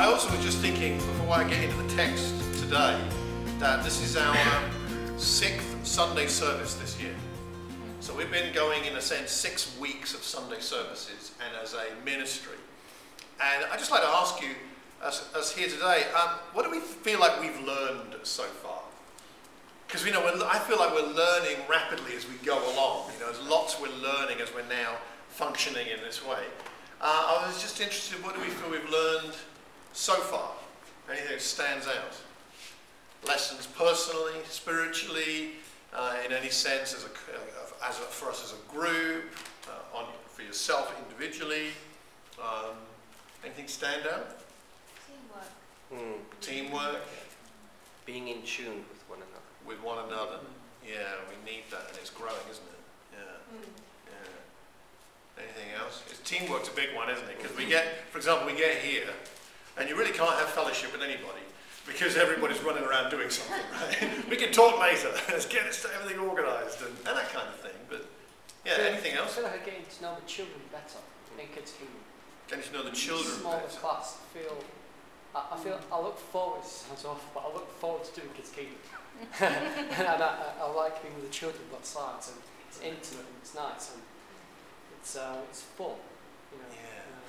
I also was just thinking, before I get into the text today, that this is our sixth Sunday service this year. So we've been going, in a sense, six weeks of Sunday services and as a ministry. And I'd just like to ask you, as, as here today, um, what do we feel like we've learned so far? Because you know, I feel like we're learning rapidly as we go along. You know, there's lots we're learning as we're now functioning in this way. Uh, I was just interested, what do we feel we've learned so far? Anything that stands out? Lessons personally, spiritually, uh, in any sense, as a, as a, for us as a group, uh, on, for yourself individually. Um, anything stand out? Teamwork. Mm. Teamwork Being in tune with one another. with one another. Yeah, we need that, and it's growing, isn't it? Yeah. Mm. Yeah. Anything else? It's, teamwork's a big one, isn't it? Because we get, for example, we get here, and you really can't have fellowship with anybody because everybody's running around doing something, right? we can talk later. Let's get everything organised and, and that kind of thing. But yeah, feel- anything I else? feel like I'm getting to know the children better in Kids Kingdom. Getting to know the children Smaller better. class. I feel, I, I feel, I look forward, sounds awful, but I look forward to doing Kids Kingdom. and I, I, I like being with the children both sides, and it's intimate and it's nice, and it's, uh, it's fun, you know. Yeah. Um,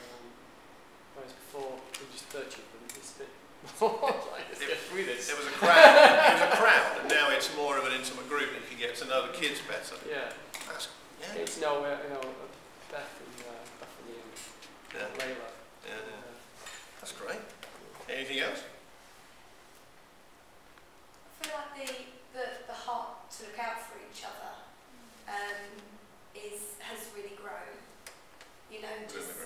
whereas before, we just searching for them, it's a bit like, let's get through this. It was a crowd. it was a crowd, and now it's more of an intimate group. and You can get to know the kids better. Yeah. That's, yeah. Get to know, uh, you know, Beth and uh, Bethany and Yeah. Layla. Yeah, yeah. Uh, That's great. Anything else? I feel like the, the, the heart to look out for each other um, is has really grown. You know, just the group. like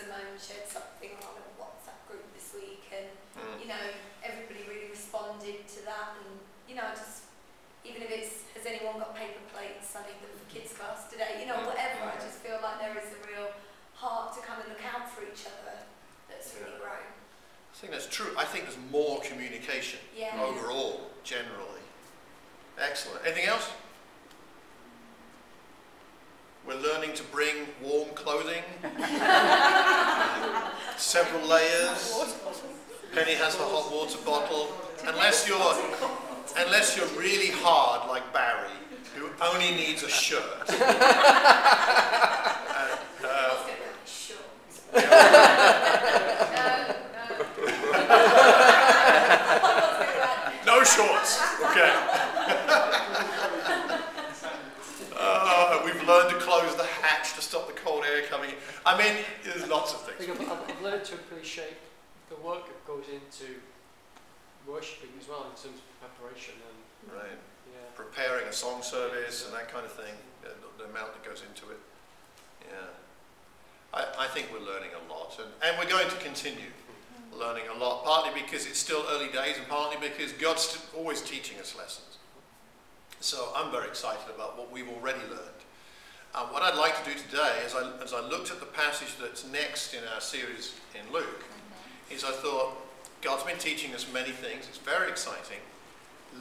Simone shared something on a WhatsApp group this week, and Mm. you know, everybody really responded to that, and you know, just even if it's has anyone got paper plates? I need them for kids class today. You know, Mm. whatever. I just feel like there is a real heart to kind of look out for each other that's really Yeah. grown. I think that's true. I think there's more communication Yeah. overall, generally. Excellent. Anything else? We're learning to bring warm clothing, several layers. Penny has the hot water bottle. Unless you're, unless you're really hard like Barry, who only needs a shirt. I uh, was going to be shorts. yeah. no, no. No shorts. Okay. Uh, we've learned to close the hatch to stop the cold air coming in. I mean, there's lots of things. I've, learned to appreciate the work that goes into worshipping as well in terms of preparation and Right. yeah. Preparing a song service and that kind of thing, the, the amount that goes into it. Yeah. I, I think we're learning a lot, and, and we're going to continue learning a lot, partly because it's still early days and partly because God's always teaching us lessons. So I'm very excited about what we've already learned. Uh, what I'd like to do today, as I, as I looked at the passage that's next in our series in Luke, is I thought, God's been teaching us many things. It's very exciting.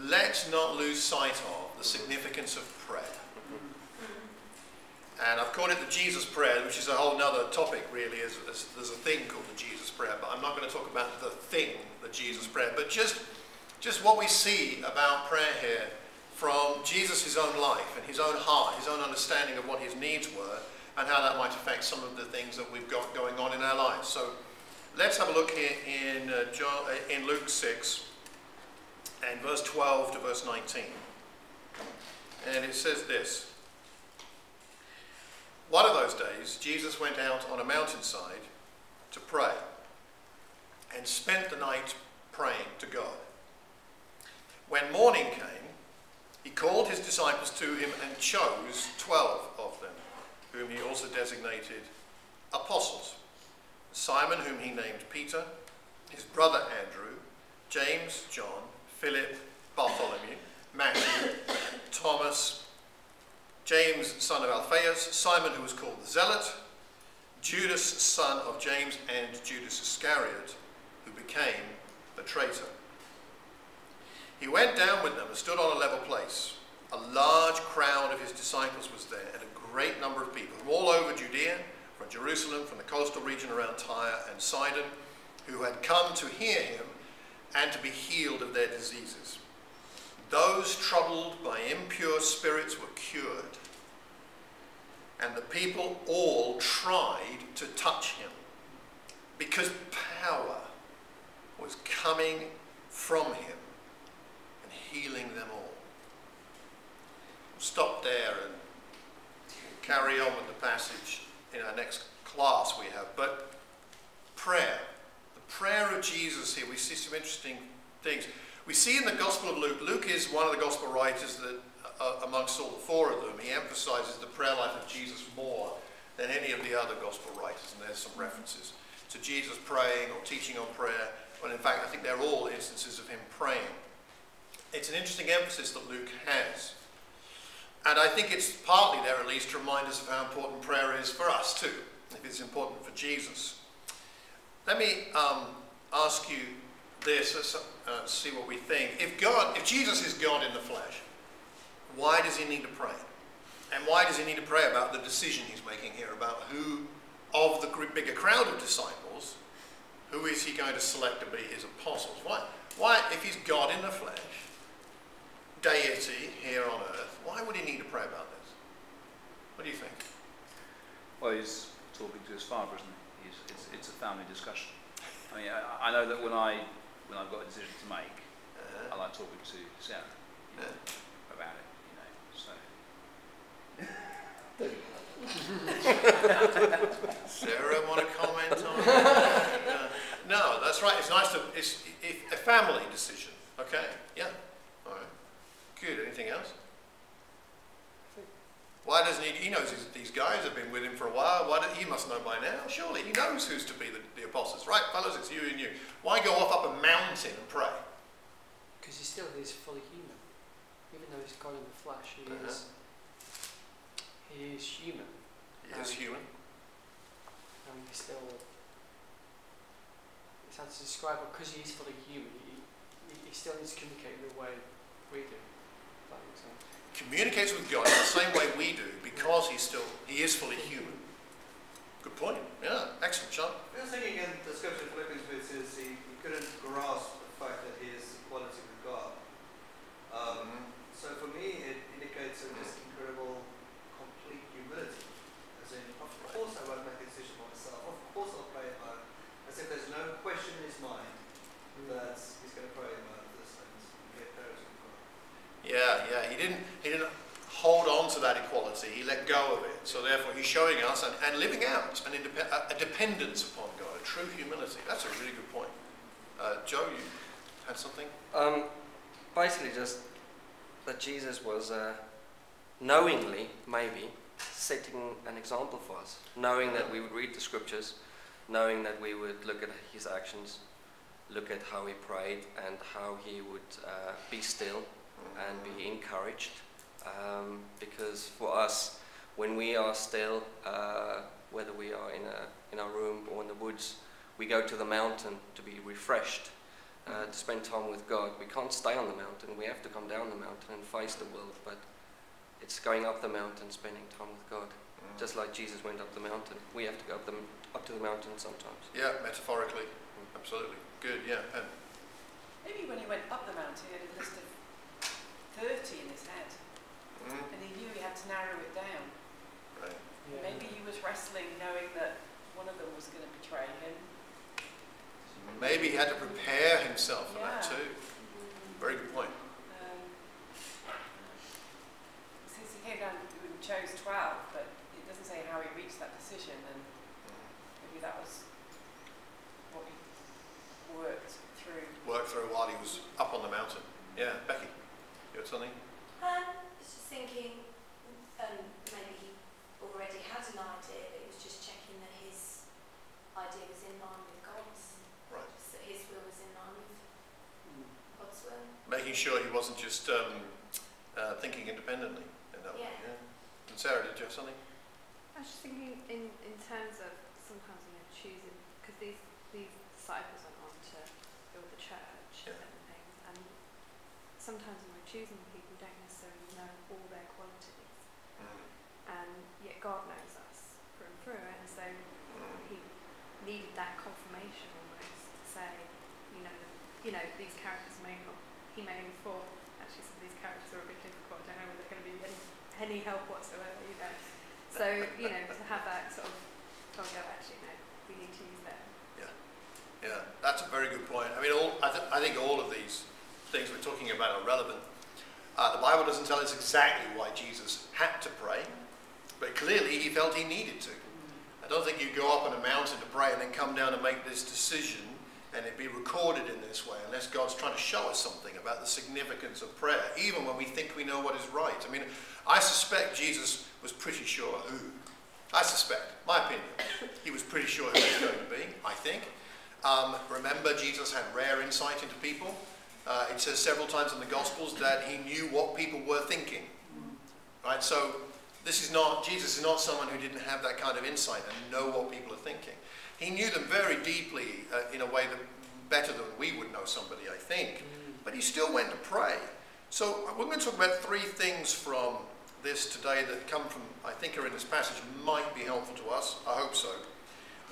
Let's not lose sight of the significance of prayer. And I've called it the Jesus prayer, which is a whole other topic, really. As, as there's a thing called the Jesus prayer, but I'm not going to talk about the thing, the Jesus prayer, but just, just what we see about prayer here from Jesus' own life and his own heart, his own understanding of what his needs were, and how that might affect some of the things that we've got going on in our lives. So let's have a look here in, uh, uh, in Luke 6 and verse 12 to verse 19. And it says this. One of those days, Jesus went out on a mountainside to pray and spent the night praying to God. When morning came, he called his disciples to him and chose twelve of them, whom he also designated apostles. Simon, whom he named Peter, his brother Andrew, James, John, Philip, Bartholomew, Matthew, Thomas, James, son of Alphaeus, Simon, who was called the Zealot, Judas, son of James, and Judas Iscariot, who became the traitor. He went down with them and stood on a level place. A large crowd of his disciples was there, and a great number of people from all over Judea, from Jerusalem, from the coastal region around Tyre and Sidon, who had come to hear him and to be healed of their diseases. Those troubled by impure spirits were cured, and the people all tried to touch him because power was coming from him healing them all. We'll stop there and carry on with the passage in our next class we have. But prayer, the prayer of Jesus here, we see some interesting things. We see in the Gospel of Luke, Luke is one of the Gospel writers that, uh, amongst all the four of them, he emphasizes the prayer life of Jesus more than any of the other Gospel writers. And there's some references to Jesus praying or teaching on prayer. Well, in fact, I think they're all instances of him praying. It's an interesting emphasis that Luke has. And I think it's partly there, at least, to remind us of how important prayer is for us, too, if it's important for Jesus. Let me um, ask you this, let's uh, see what we think. If God, if Jesus is God in the flesh, why does he need to pray? And why does he need to pray about the decision he's making here about who of the bigger crowd of disciples, who is he going to select to be his apostles? Why, why if he's God in the flesh, deity here on earth, why would he need to pray about this? What do you think? Well, he's talking to his father, isn't he? He's, it's, it's a family discussion. I mean, I, I know that when I when I've got a decision to make, Uh, I like talking to Sarah you know, Yeah. about it. You know, so Sarah, want to comment on that? No, that's right. It's nice to. It's if, a family decision. Okay. Yeah. Good. Anything else? Why doesn't he? He knows these, these guys have been with him for a while. Why? Do, he must know by now. Surely he knows who's to be the, the apostles, right, fellas? It's you and you. Why go off up a mountain and pray? Because he still is fully human. Even though he's God in the flesh, he Uh-huh. is he is human. He is Um, human. And he still it's hard to describe but because he is fully human, he, he, he still needs to communicate in the way we do. Communicates with God in the same way we do because he's still he is fully human. Good point. Yeah. Excellent, Sean. I was thinking in the scripture in Philippians where it says he, he couldn't grasp the fact that he is equality with God. Um, so for me, it indicates a just incredible, complete humility. As in, of course I won't make a decision for myself. Of course I'll pray about it. As if there's no question in his mind that he's going to pray about this and get parity with God. Yeah, yeah. He didn't he didn't hold on to that equality. He let go of it. So therefore, he's showing us and, and living out an a dependence upon God, a true humility. That's a really good point. Uh, Joe, you had something? Um, basically, just that Jesus was uh, knowingly, maybe, setting an example for us. Knowing that we would read the scriptures, knowing that we would look at his actions, look at how he prayed, and how he would uh, be still and be encouraged. Um, because for us, when we are still, uh, whether we are in, a, in our room or in the woods, we go to the mountain to be refreshed uh, to spend time with God. We can't stay on the mountain. We have to come down the mountain and face the world. But it's going up the mountain, spending time with God. Just like Jesus went up the mountain, we have to go up, the, up to the mountain sometimes. Yeah, metaphorically. Absolutely. Good, yeah. And Maybe when he went up the mountain, he had a list of 30 in his head, mm, and he knew he had to narrow it down. right. Yeah. Maybe he was wrestling knowing that one of them was going to betray him. Maybe he had to prepare himself for that Yeah. too. Very good point. Um, since he came down and chose 12, but it doesn't say how he reached that decision, and maybe that was what he worked through. Worked through while he was up on the mountain. Yeah, Becky, you had something? Um, I was just thinking, um, maybe he already had an idea, but he was just checking that his idea was in line with God's. Right. Just that his will was in line with. God's will. Making sure he wasn't just um, uh, thinking independently. In that way, Yeah. yeah. And Sarah, did you have something? I was just thinking in, in terms of sometimes when you're choosing, because these, these disciples went on to build the church Yeah. and things, and sometimes when we're choosing people, don't necessarily know all their qualities, Mm, and yet God knows us through and through, and so mm, he needed that confirmation almost to say, you know, you know, these characters may not, he may have thought, actually some of these characters are a bit difficult, I don't know whether they're going to be any, any help whatsoever, you know. So, you know, to have that sort of, oh, go, actually, no, we need to use them. Yeah, yeah, that's a very good point. I mean, all, I, th- I think all of these things we're talking about are relevant. Uh, the Bible doesn't tell us exactly why Jesus had to pray, but clearly he felt he needed to. I don't think you go up on a mountain to pray and then come down and make this decision and it be recorded in this way unless God's trying to show us something about the significance of prayer, even when we think we know what is right. I mean, I suspect Jesus was pretty sure who. I suspect, my opinion, he was pretty sure who it was going to be, I think. Um, remember, Jesus had rare insight into people. Uh, it says several times in the Gospels that he knew what people were thinking. Right? So, this is not, Jesus is not someone who didn't have that kind of insight and know what people are thinking. He knew them very deeply uh, in a way that better than we would know somebody, I think. But he still went to pray. So, we're going to talk about three things from this today that come from, I think, are in this passage, might be helpful to us. I hope so.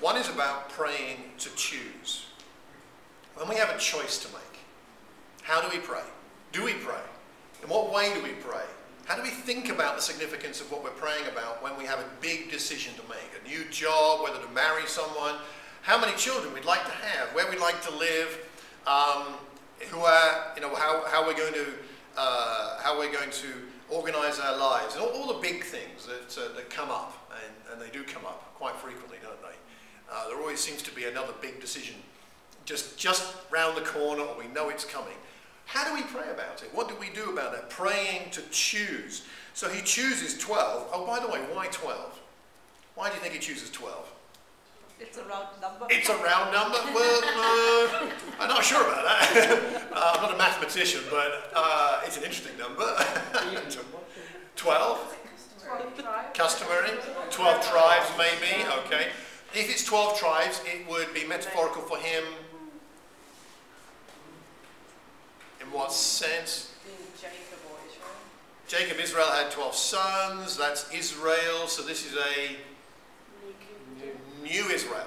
One is about praying to choose. When we have a choice to make, how do we pray? Do we pray? In what way do we pray? How do we think about the significance of what we're praying about when we have a big decision to make? A new job, whether to marry someone, how many children we'd like to have, where we'd like to live, um, who are, you know, how, how we're going to, uh, how we're going to organize our lives, and all, all the big things that, uh, that come up, and, and they do come up quite frequently, don't they? Uh, there always seems to be another big decision just, just round the corner, or we know it's coming. How do we pray about it? What do we do about it? Praying to choose. So he chooses 12. Oh, by the way, why 12? Why do you think he chooses 12? It's a round number. It's a round number? Well, uh, I'm not sure about that. uh, I'm not a mathematician, but uh, it's an interesting number. 12? Customary? 12 tribes, maybe? Okay. If it's 12 tribes, it would be metaphorical for him. In what sense? Jacob or Israel. Jacob, Israel had 12 sons. That's Israel. So this is a new Israel.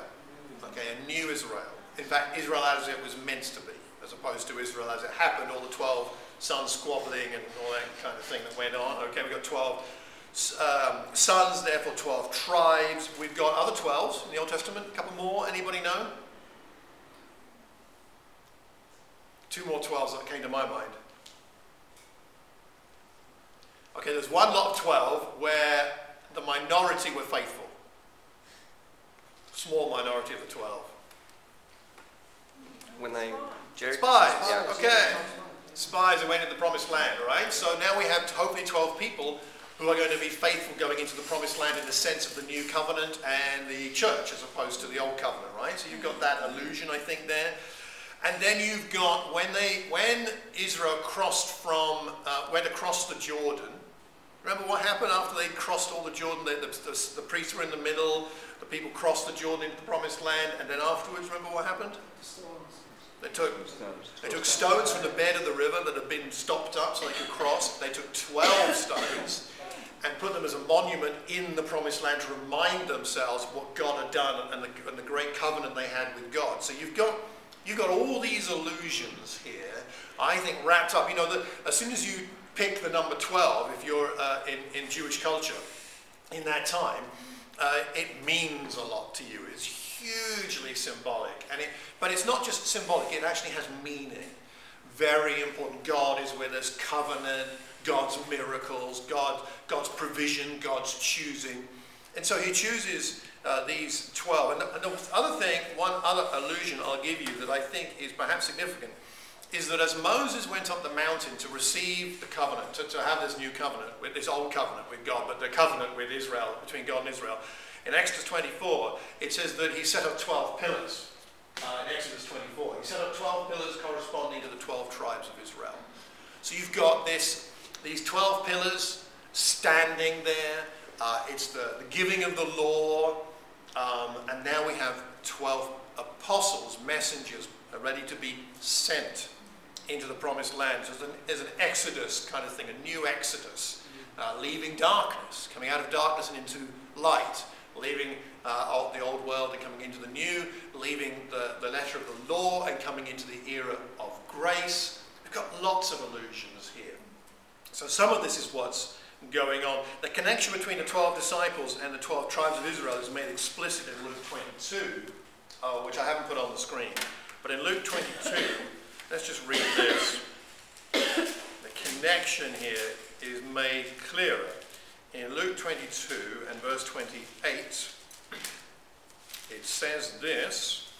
Okay, a new Israel. In fact, Israel as it was meant to be, as opposed to Israel as it happened, all the 12 sons squabbling and all that kind of thing that went on. Okay, we've got 12 um, sons, therefore 12 tribes. We've got other 12s in the Old Testament, a couple more. Anybody know? Two more 12s that came to my mind. Okay, there's one lot of 12 where the minority were faithful. Small minority of the 12. When they Jericho. Spies, Yeah. okay. Spies who went into the promised land, all right? So now we have hopefully 12 people who are going to be faithful going into the promised land in the sense of the new covenant and the church as opposed to the old covenant, right? So you've got that illusion, I think, there. And then you've got when they when Israel crossed from uh, went across the Jordan. Remember what happened after they crossed all the Jordan? The, the, the, the priests were in the middle. The people crossed the Jordan into the promised land, and then afterwards, remember what happened? Stones. They took stones. they took stones from the bed of the river that had been stopped up so they could cross. They took 12 stones and put them as a monument in the promised land to remind themselves what God had done and the, and the great covenant they had with God. So you've got, you've got all these illusions here, I think, wrapped up. You know, that as soon as you pick the number 12, if you're uh, in, in Jewish culture in that time, uh, it means a lot to you. It's hugely symbolic. And it, but it's not just symbolic, it actually has meaning. Very important. God is with us, covenant, God's miracles, God, God's provision, God's choosing. And so he chooses uh, these 12. And the, and the other thing, one other allusion I'll give you that I think is perhaps significant, is that as Moses went up the mountain to receive the covenant, to, to have this new covenant, with this old covenant with God, but the covenant with Israel, between God and Israel, in Exodus 24, it says that he set up 12 pillars. Uh, in Exodus 24, he set up 12 pillars corresponding to the 12 tribes of Israel. So you've got this, these 12 pillars standing there. Uh, it's the, the giving of the law. Um, and now we have 12 apostles, messengers, ready to be sent into the promised land. So there's an, an exodus kind of thing, a new exodus, uh, leaving darkness, coming out of darkness and into light. leaving uh, the old world and coming into the new, leaving the, the letter of the law and coming into the era of grace. We've got lots of allusions here. So some of this is what's going on. The connection between the 12 disciples and the 12 tribes of Israel is made explicit in Luke 22, uh, which I haven't put on the screen. But in Luke 22, let's just read this. The connection here is made clearer. In Luke 22 and verse 28, it says this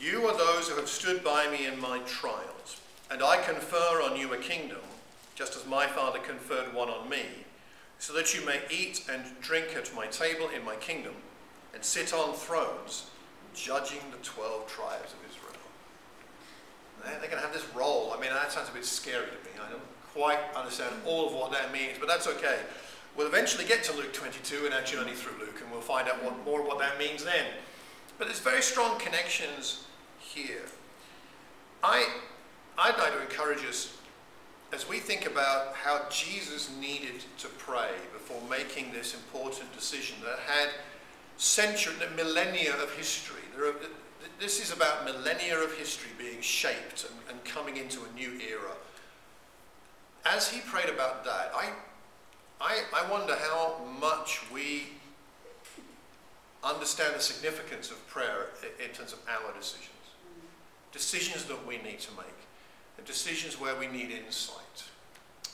You are those who have stood by me in my trials, and I confer on you a kingdom, just as my Father conferred one on me, so that you may eat and drink at my table in my kingdom, and sit on thrones, judging the twelve tribes of Israel. They're going to have this role. I mean, that sounds a bit scary to me. I don't quite understand all of what that means, but that's okay. We'll eventually get to Luke 22 in our journey through Luke, and we'll find out what, more what that means then. But there's very strong connections here. I, I'd like to encourage us as we think about how Jesus needed to pray before making this important decision that had centuries, millennia of history. Are, this is about millennia of history being shaped and, and coming into a new era. As he prayed about that, I, I, I wonder how much we understand the significance of prayer in terms of our decisions. Decisions that we need to make. And decisions where we need insight,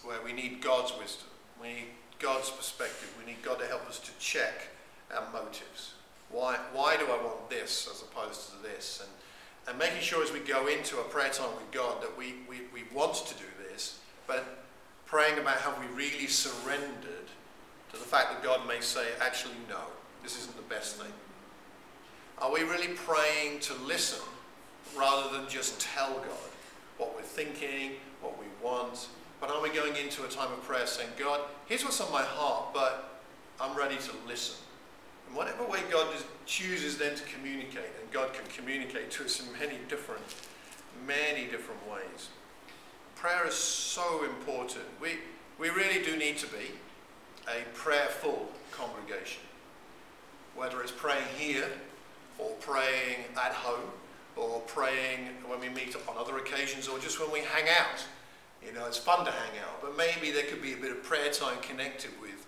where we need God's wisdom, we need God's perspective, we need God to help us to check our motives. Why, why do I want this as opposed to this? And, and making sure as we go into a prayer time with God that we, we, we want to do this, but praying about how we really surrendered to the fact that God may say, actually, no, this isn't the best thing. Are we really praying to listen rather than just tell God what we're thinking, what we want? But are we going into a time of prayer saying, God, here's what's on my heart, but I'm ready to listen? And whatever way God chooses then to communicate, and God can communicate to us in many different, many different ways. Prayer is so important. We, we really do need to be a prayerful congregation. Whether it's praying here, or praying at home, or praying when we meet on other occasions, or just when we hang out. You know, it's fun to hang out, but maybe there could be a bit of prayer time connected with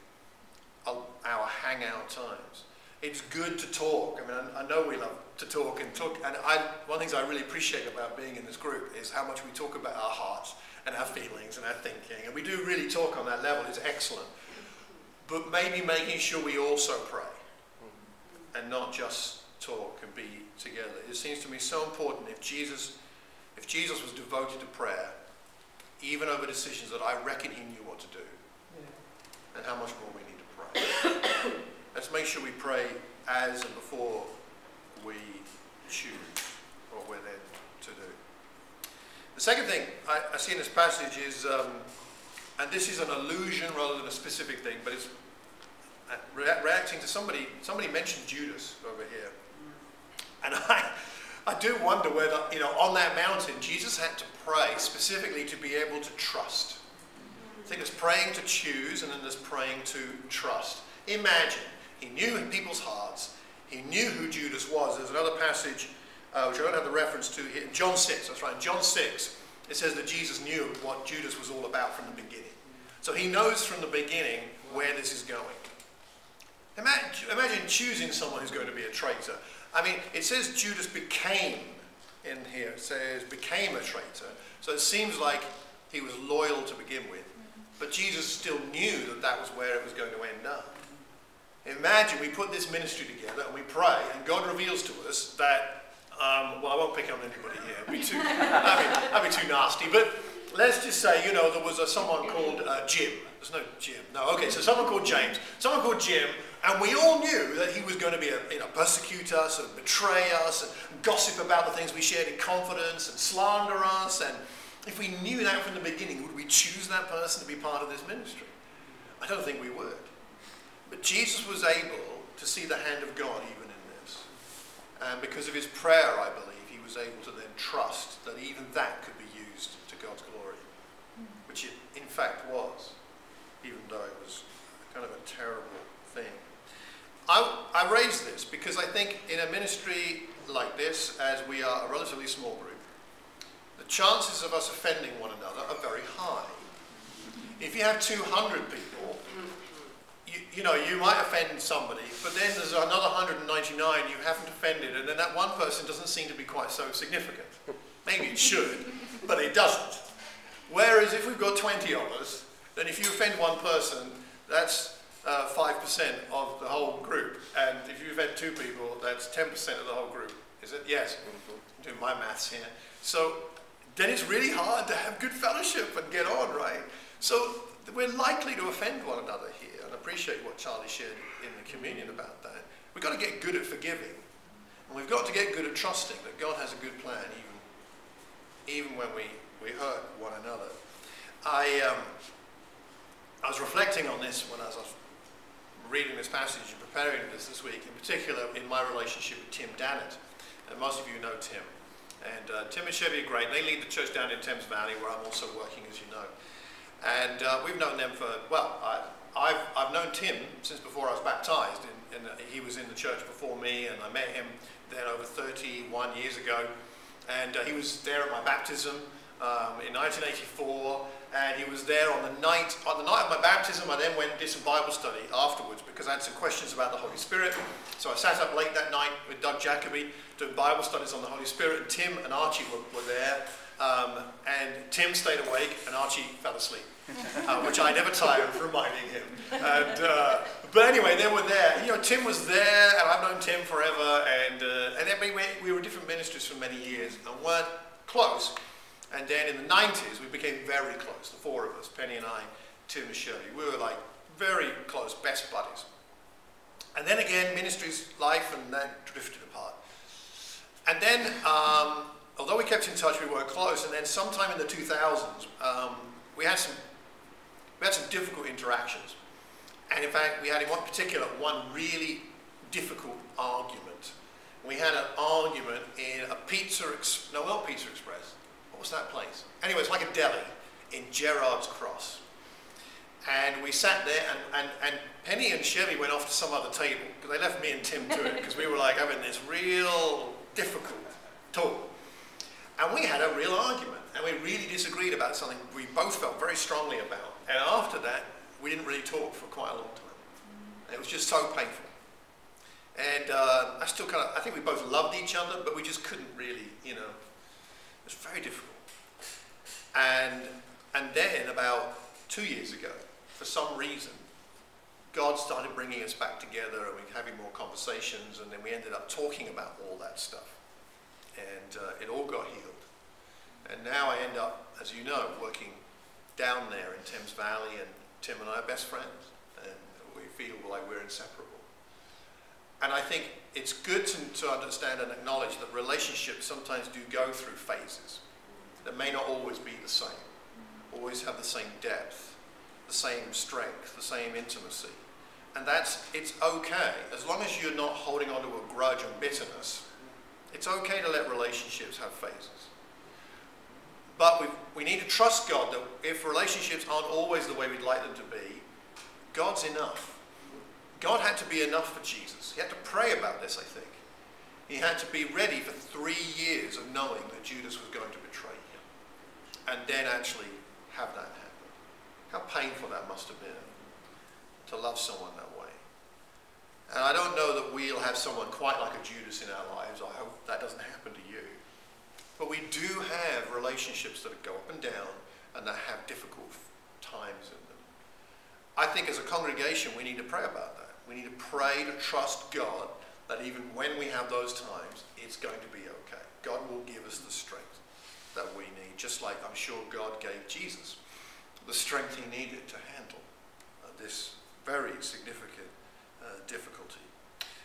our hangout times. It's good to talk. I mean, I, I know we love to talk and talk. And I, one of the things I really appreciate about being in this group is how much we talk about our hearts and our feelings and our thinking. And we do really talk on that level. It's excellent. But maybe making sure we also pray and not just talk and be together. It seems to me so important if Jesus, if Jesus was devoted to prayer, even over decisions that I reckon he knew what to do, yeah. and how much more we need to pray. Let's make sure we pray as and before we choose what we're there to do. The second thing I, I see in this passage is, um, and this is an allusion rather than a specific thing, but it's uh, reacting to somebody, somebody mentioned Judas over here. And I, I do wonder whether, you know, on that mountain, Jesus had to pray specifically to be able to trust. I think there's praying to choose and then there's praying to trust. Imagine, he knew people's hearts, he knew who Judas was. There's another passage, uh, which I don't have the reference to here, John 6, that's right, John 6, it says that Jesus knew what Judas was all about from the beginning. So he knows from the beginning where this is going. Imagine, imagine choosing someone who's going to be a traitor. I mean, it says Judas became in here. It says became a traitor. So it seems like he was loyal to begin with. But Jesus still knew that that was where it was going to end up. Imagine we put this ministry together and we pray, and God reveals to us that, um, well, I won't pick on anybody here. It'd be too, be, that'd be too nasty. But let's just say, you know, there was a, someone called uh, Jim. There's no Jim. No, okay, so someone called James, someone called Jim, and we all knew that he was going to be a, you know, persecute us and betray us and gossip about the things we shared in confidence and slander us. And if we knew that from the beginning, would we choose that person to be part of this ministry? I don't think we would. But Jesus was able to see the hand of God even in this. And because of his prayer, I believe, he was able to then trust that even that could be used to God's glory, which it in fact was, even though it was kind of a terrible thing. I, I raise this because I think in a ministry like this, as we are a relatively small group, the chances of us offending one another are very high. If you have 200 people, you, you know, you might offend somebody, but then there's another 199 you haven't offended, and then that one person doesn't seem to be quite so significant. Maybe it should, but it doesn't. Whereas if we've got 20 of us, then if you offend one person, that's uh, 5% of the whole group. And if you offend two people, that's 10% of the whole group. Is it? Yes. I'm doing my maths here. So then it's really hard to have good fellowship and get on, right? So we're likely to offend one another here, and I appreciate what Charlie shared in the communion about that. We've got to get good at forgiving, and we've got to get good at trusting that God has a good plan, even, even when we, we hurt one another. I, um, I was reflecting on this when I was reading this passage and preparing this this week, in particular in my relationship with Tim Dannett. And most of you know Tim. And uh, Tim and Chevy are great. They lead the church down in Thames Valley, where I'm also working, as you know. And uh, we've known them for, well, I, have I've known Tim since before I was baptized. And, and he was in the church before me, and I met him then over 31 years ago. And uh, he was there at my baptism um, in 1984 and he was there on the night on the night of my baptism. I then went and did some Bible study afterwards because I had some questions about the Holy Spirit. So I sat up late that night with Doug Jacoby doing Bible studies on the Holy Spirit, and Tim and Archie were, were there. Um, and Tim stayed awake, and Archie fell asleep, uh, which I never tire of reminding him. And, uh, but anyway, they were there. You know, Tim was there, and I've known Tim forever, and uh, and then we, we were different ministers for many years and weren't close. And then in the 90s, we became very close, the four of us, Penny and I, Tim and Shirley. We were like very close, best buddies. And then again, ministry's life and that drifted apart. And then, um, although we kept in touch, we weren't close. And then sometime in the 2000s, um, we had some we had some difficult interactions. And in fact, we had in one particular one really difficult argument. We had an argument in a pizza, ex- no, not Pizza Express, was that place? Anyway, it's like a deli in Gerrards Cross. And we sat there, and, and, and Penny and Chevy went off to some other table because they left me and Tim to it because we were like having this real difficult talk. And we had a real argument, and we really disagreed about something we both felt very strongly about. And after that, we didn't really talk for quite a long time. It was just so painful. And uh, I still kind of, I think we both loved each other, but we just couldn't really, you know, it was very difficult. And, and then about two years ago, for some reason, God started bringing us back together and we were having more conversations and then we ended up talking about all that stuff. And uh, it all got healed. And now I end up, as you know, working down there in Thames Valley and Tim and I are best friends. And we feel like we're inseparable. And I think it's good to, to understand and acknowledge that relationships sometimes do go through phases that may not always be the same, always have the same depth, the same strength, the same intimacy. And that's, it's okay, as long as you're not holding on to a grudge and bitterness, it's okay to let relationships have phases. But we, we need to trust God that if relationships aren't always the way we'd like them to be, God's enough. God had to be enough for Jesus. He had to pray about this, I think. He had to be ready for three years of knowing that Judas was going to betray and then actually have that happen. How painful that must have been to love someone that way. And I don't know that we'll have someone quite like a Judas in our lives. I hope that doesn't happen to you. But we do have relationships that go up and down and that have difficult times in them. I think as a congregation we need to pray about that. We need to pray to trust God that even when we have those times, it's going to be okay. God will give us the strength that we need, just like I'm sure God gave Jesus the strength he needed to handle uh, this very significant uh, difficulty.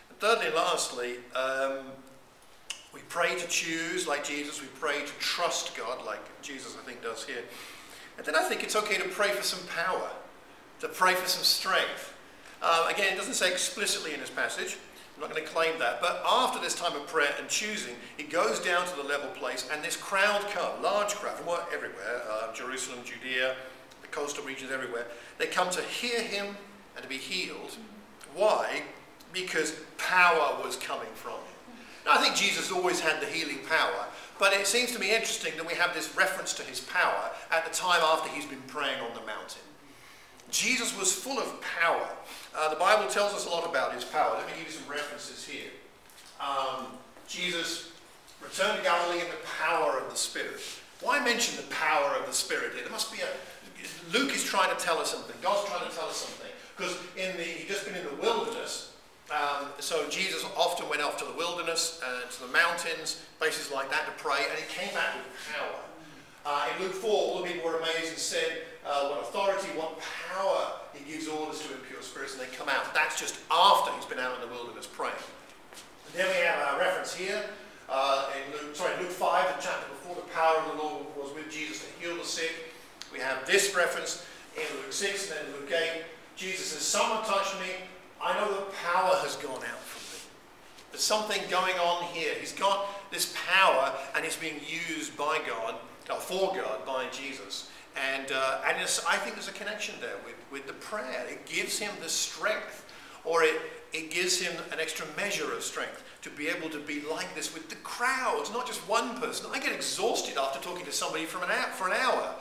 And thirdly lastly, um, we pray to choose like Jesus, we pray to trust God like Jesus, I think, does here. And then I think it's okay to pray for some power, to pray for some strength. Uh, again, it doesn't say explicitly in this passage, I'm not going to claim that. But after this time of prayer and choosing, he goes down to the level place, and this crowd come, large crowd from everywhere, uh, Jerusalem, Judea, the coastal regions, everywhere. They come to hear him and to be healed. Why? Because power was coming from him. Now, I think Jesus always had the healing power, but it seems to me interesting that we have this reference to his power at the time after he's been praying on the mountain. Jesus was full of power. Uh, the Bible tells us a lot about his power. Let me give you some references here. Um, Jesus returned to Galilee in the power of the Spirit. Why mention the power of the Spirit here? There must be a. Luke is trying to tell us something. God's trying to tell us something. Because in the, he'd just been in the wilderness. Um, so Jesus often went off to the wilderness, uh, to the mountains, places like that to pray, and he came back with power. Uh, in Luke 4, all the people were amazed and said, uh, what authority, what power he gives orders to impure spirits, and they come out. That's just after he's been out in the wilderness praying. And then we have our reference here uh, in Luke, sorry, Luke 5, the chapter before the power of the Lord was with Jesus to heal the sick. We have this reference in Luke 6 and then Luke 8. Jesus says, Someone touched me. I know that power has gone out from me. There's something going on here. He's got this power and it's being used by God, or for God, by Jesus. And, uh, and I think there's a connection there with, with the prayer. It gives him the strength, or it, it gives him an extra measure of strength to be able to be like this with the crowds, not just one person. I get exhausted after talking to somebody from an hour, for an hour.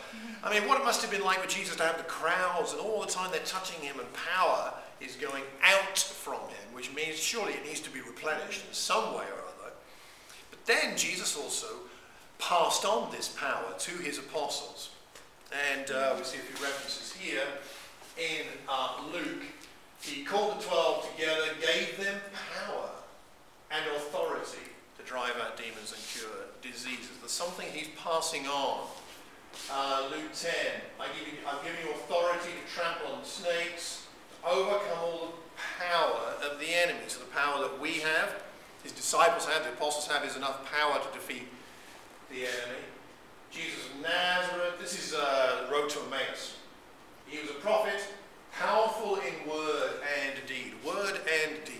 I mean, what it must have been like for Jesus to have the crowds and all the time they're touching him and power is going out from him, which means surely it needs to be replenished in some way or other. But then Jesus also passed on this power to his apostles. And uh, we see a few references here in uh, Luke. He called the twelve together, gave them power and authority to drive out demons and cure diseases. There's something he's passing on. Uh, Luke 10, I give you, I've given you authority to trample on snakes, overcome all the power of the enemy. So the power that we have, his disciples have, the apostles have, is enough power to defeat the enemy. Jesus of Nazareth, this is uh, the road to Emmaus. He was a prophet, powerful in word and deed. Word and deed.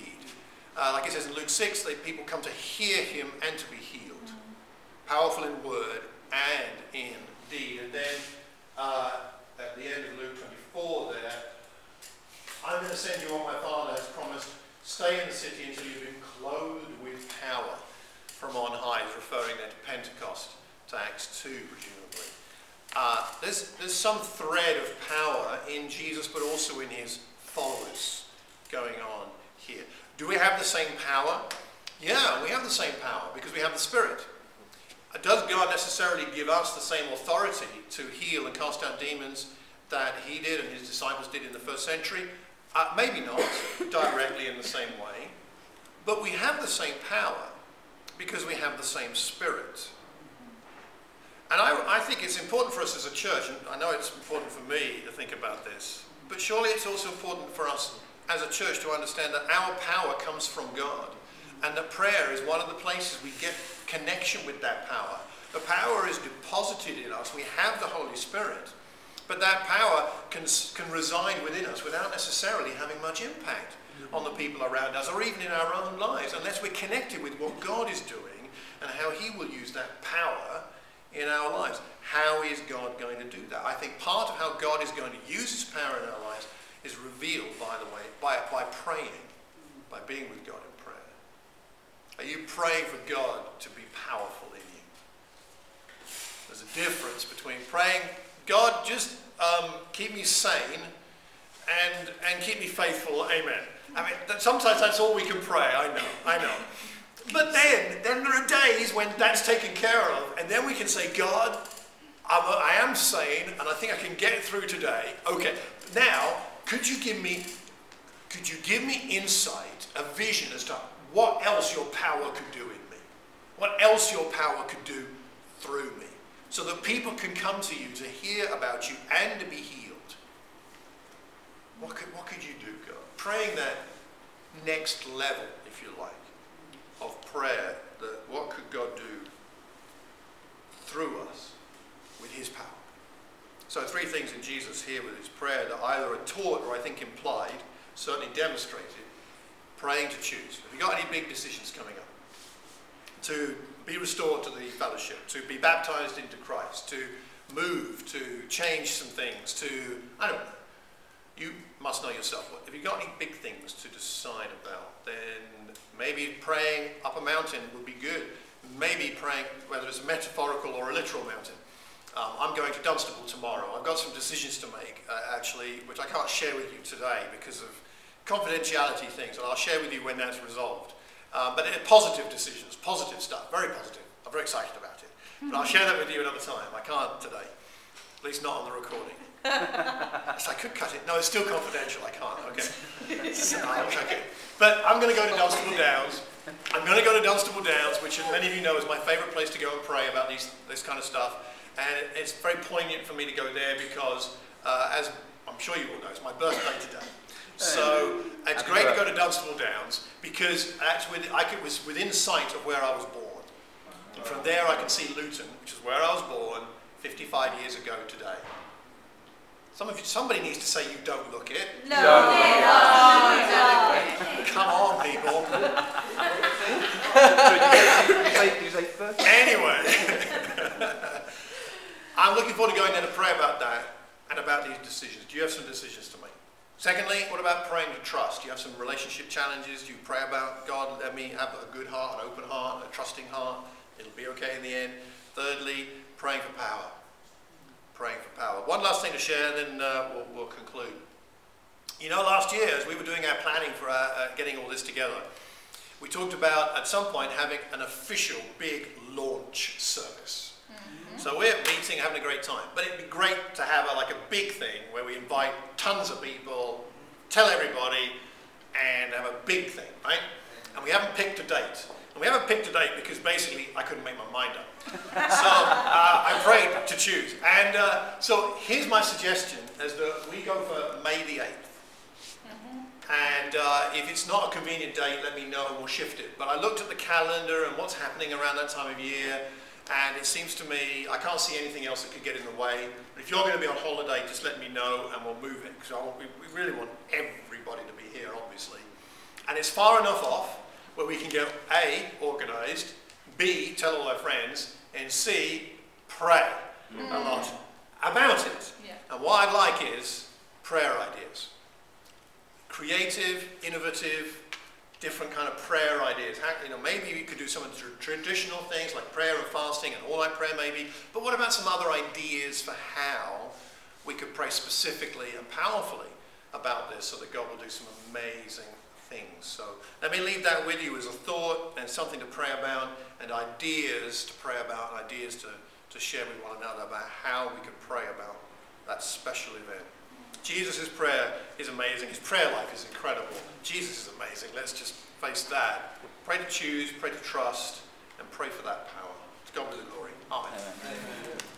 Uh, like it says in Luke 6, that people come to hear him and to be healed. Powerful in word and in deed. And then uh, at the end of Luke 24 there, I'm going to send you what my Father has promised. Stay in the city until you've been clothed with power from on high, referring there to Pentecost, to Acts 2, presumably. Uh, there's, there's some thread of power in Jesus, but also in his followers going on here. Do we have the same power? Yeah, we have the same power because we have the Spirit. Does God necessarily give us the same authority to heal and cast out demons that he did and his disciples did in the first century? Uh, maybe not directly in the same way, but we have the same power because we have the same Spirit. And I, I think it's important for us as a church, and I know it's important for me to think about this, but surely it's also important for us as a church to understand that our power comes from God and that prayer is one of the places we get connection with that power. The power is deposited in us. We have the Holy Spirit. But that power can, can reside within us without necessarily having much impact on the people around us or even in our own lives unless we're connected with what God is doing and how he will use that power in our lives. How is God going to do that? I think part of how God is going to use his power in our lives is revealed, by the way, by, by praying, by being with God in prayer. Are you praying for God to be powerful in you? There's a difference between praying, God, just um, keep me sane and, and keep me faithful, amen. I mean, that, sometimes that's all we can pray, I know, I know. But then, then there are days when that's taken care of, and then we can say, God, I'm, I am sane, and I think I can get through today. Okay, now could you give me, could you give me insight, a vision as to what else your power could do in me? What else your power could do through me? So that people can come to you to hear about you and to be healed. What could, what could you do, God? Praying that next level, if you like, of prayer, that what could God do through us with his power? So three things in Jesus here with his prayer that either are taught or I think implied, certainly demonstrated. Praying to choose. Have you got any big decisions coming up? To be restored to the fellowship, to be baptized into Christ, to move, to change some things, to, I don't know. you must know yourself. If you've got any big things to decide about, then maybe praying up a mountain would be good. Maybe praying, whether it's a metaphorical or a literal mountain. Um, I'm going to Dunstable tomorrow. I've got some decisions to make, uh, actually, which I can't share with you today because of confidentiality things, and I'll share with you when that's resolved. Um, but it, positive decisions, positive stuff, very positive. I'm very excited about it. But I'll share that with you another time. I can't today, at least not on the recording. Yes, I could cut it. No, it's still confidential. I can't. Okay. So, I wish I could. But I'm going to go to Dunstable Downs. I'm going to go to Dunstable Downs, which, as many of you know, is my favourite place to go and pray about these, this kind of stuff. And it's very poignant for me to go there because, uh, as I'm sure you all know, it's my birthday today. So it's Happy great to go to Dunstable Downs because with, I could, was within sight of where I was born. And from there I can see Luton, which is where I was born 55 years ago today. Some of you, somebody needs to say you don't look it. No. No. Come on, people. Sorry, did you say, did you say first? Anyway, I'm looking forward to going there to pray about that and about these decisions. Do you have some decisions to make? Secondly, what about praying to trust? Do you have some relationship challenges? Do you pray about God, let me have a good heart, an open heart, a trusting heart? It'll be okay in the end. Thirdly, praying for power. Praying for power. One last thing to share, and then uh, we'll, we'll conclude. You know, last year, as we were doing our planning for our, uh, getting all this together, we talked about at some point having an official big launch service. So we're meeting, having a great time. But it'd be great to have a, like a big thing where we invite tons of people, tell everybody, and have a big thing, right? And we haven't picked a date. And we haven't picked a date because basically I couldn't make my mind up. so uh, I prayed to choose. And uh, so here's my suggestion: is that we go for May the 8th. And uh, if it's not a convenient date, let me know and we'll shift it. But I looked at the calendar and what's happening around that time of year, and it seems to me I can't see anything else that could get in the way. But if you're going to be on holiday, just let me know and we'll move it because we, we really want everybody to be here, obviously. And it's far enough off can get A, organised, B, tell all our friends, and C, pray a mm. lot about it. Yeah. And what I'd like is prayer ideas. Creative, innovative, different kind of prayer ideas. How, you know, maybe we could do some of the traditional things like prayer and fasting and all-night prayer maybe, but what about some other ideas for how we could pray specifically and powerfully about this so that God will do some amazing things. So let me leave that with you as a thought and something to pray about and ideas to pray about and ideas to, to share with one another about how we could pray about that special event. Jesus' prayer is amazing. His prayer life is incredible. Jesus is amazing. Let's just face that. Pray to choose, pray to trust, and pray for that power. To God be the glory. Amen. Amen. Amen.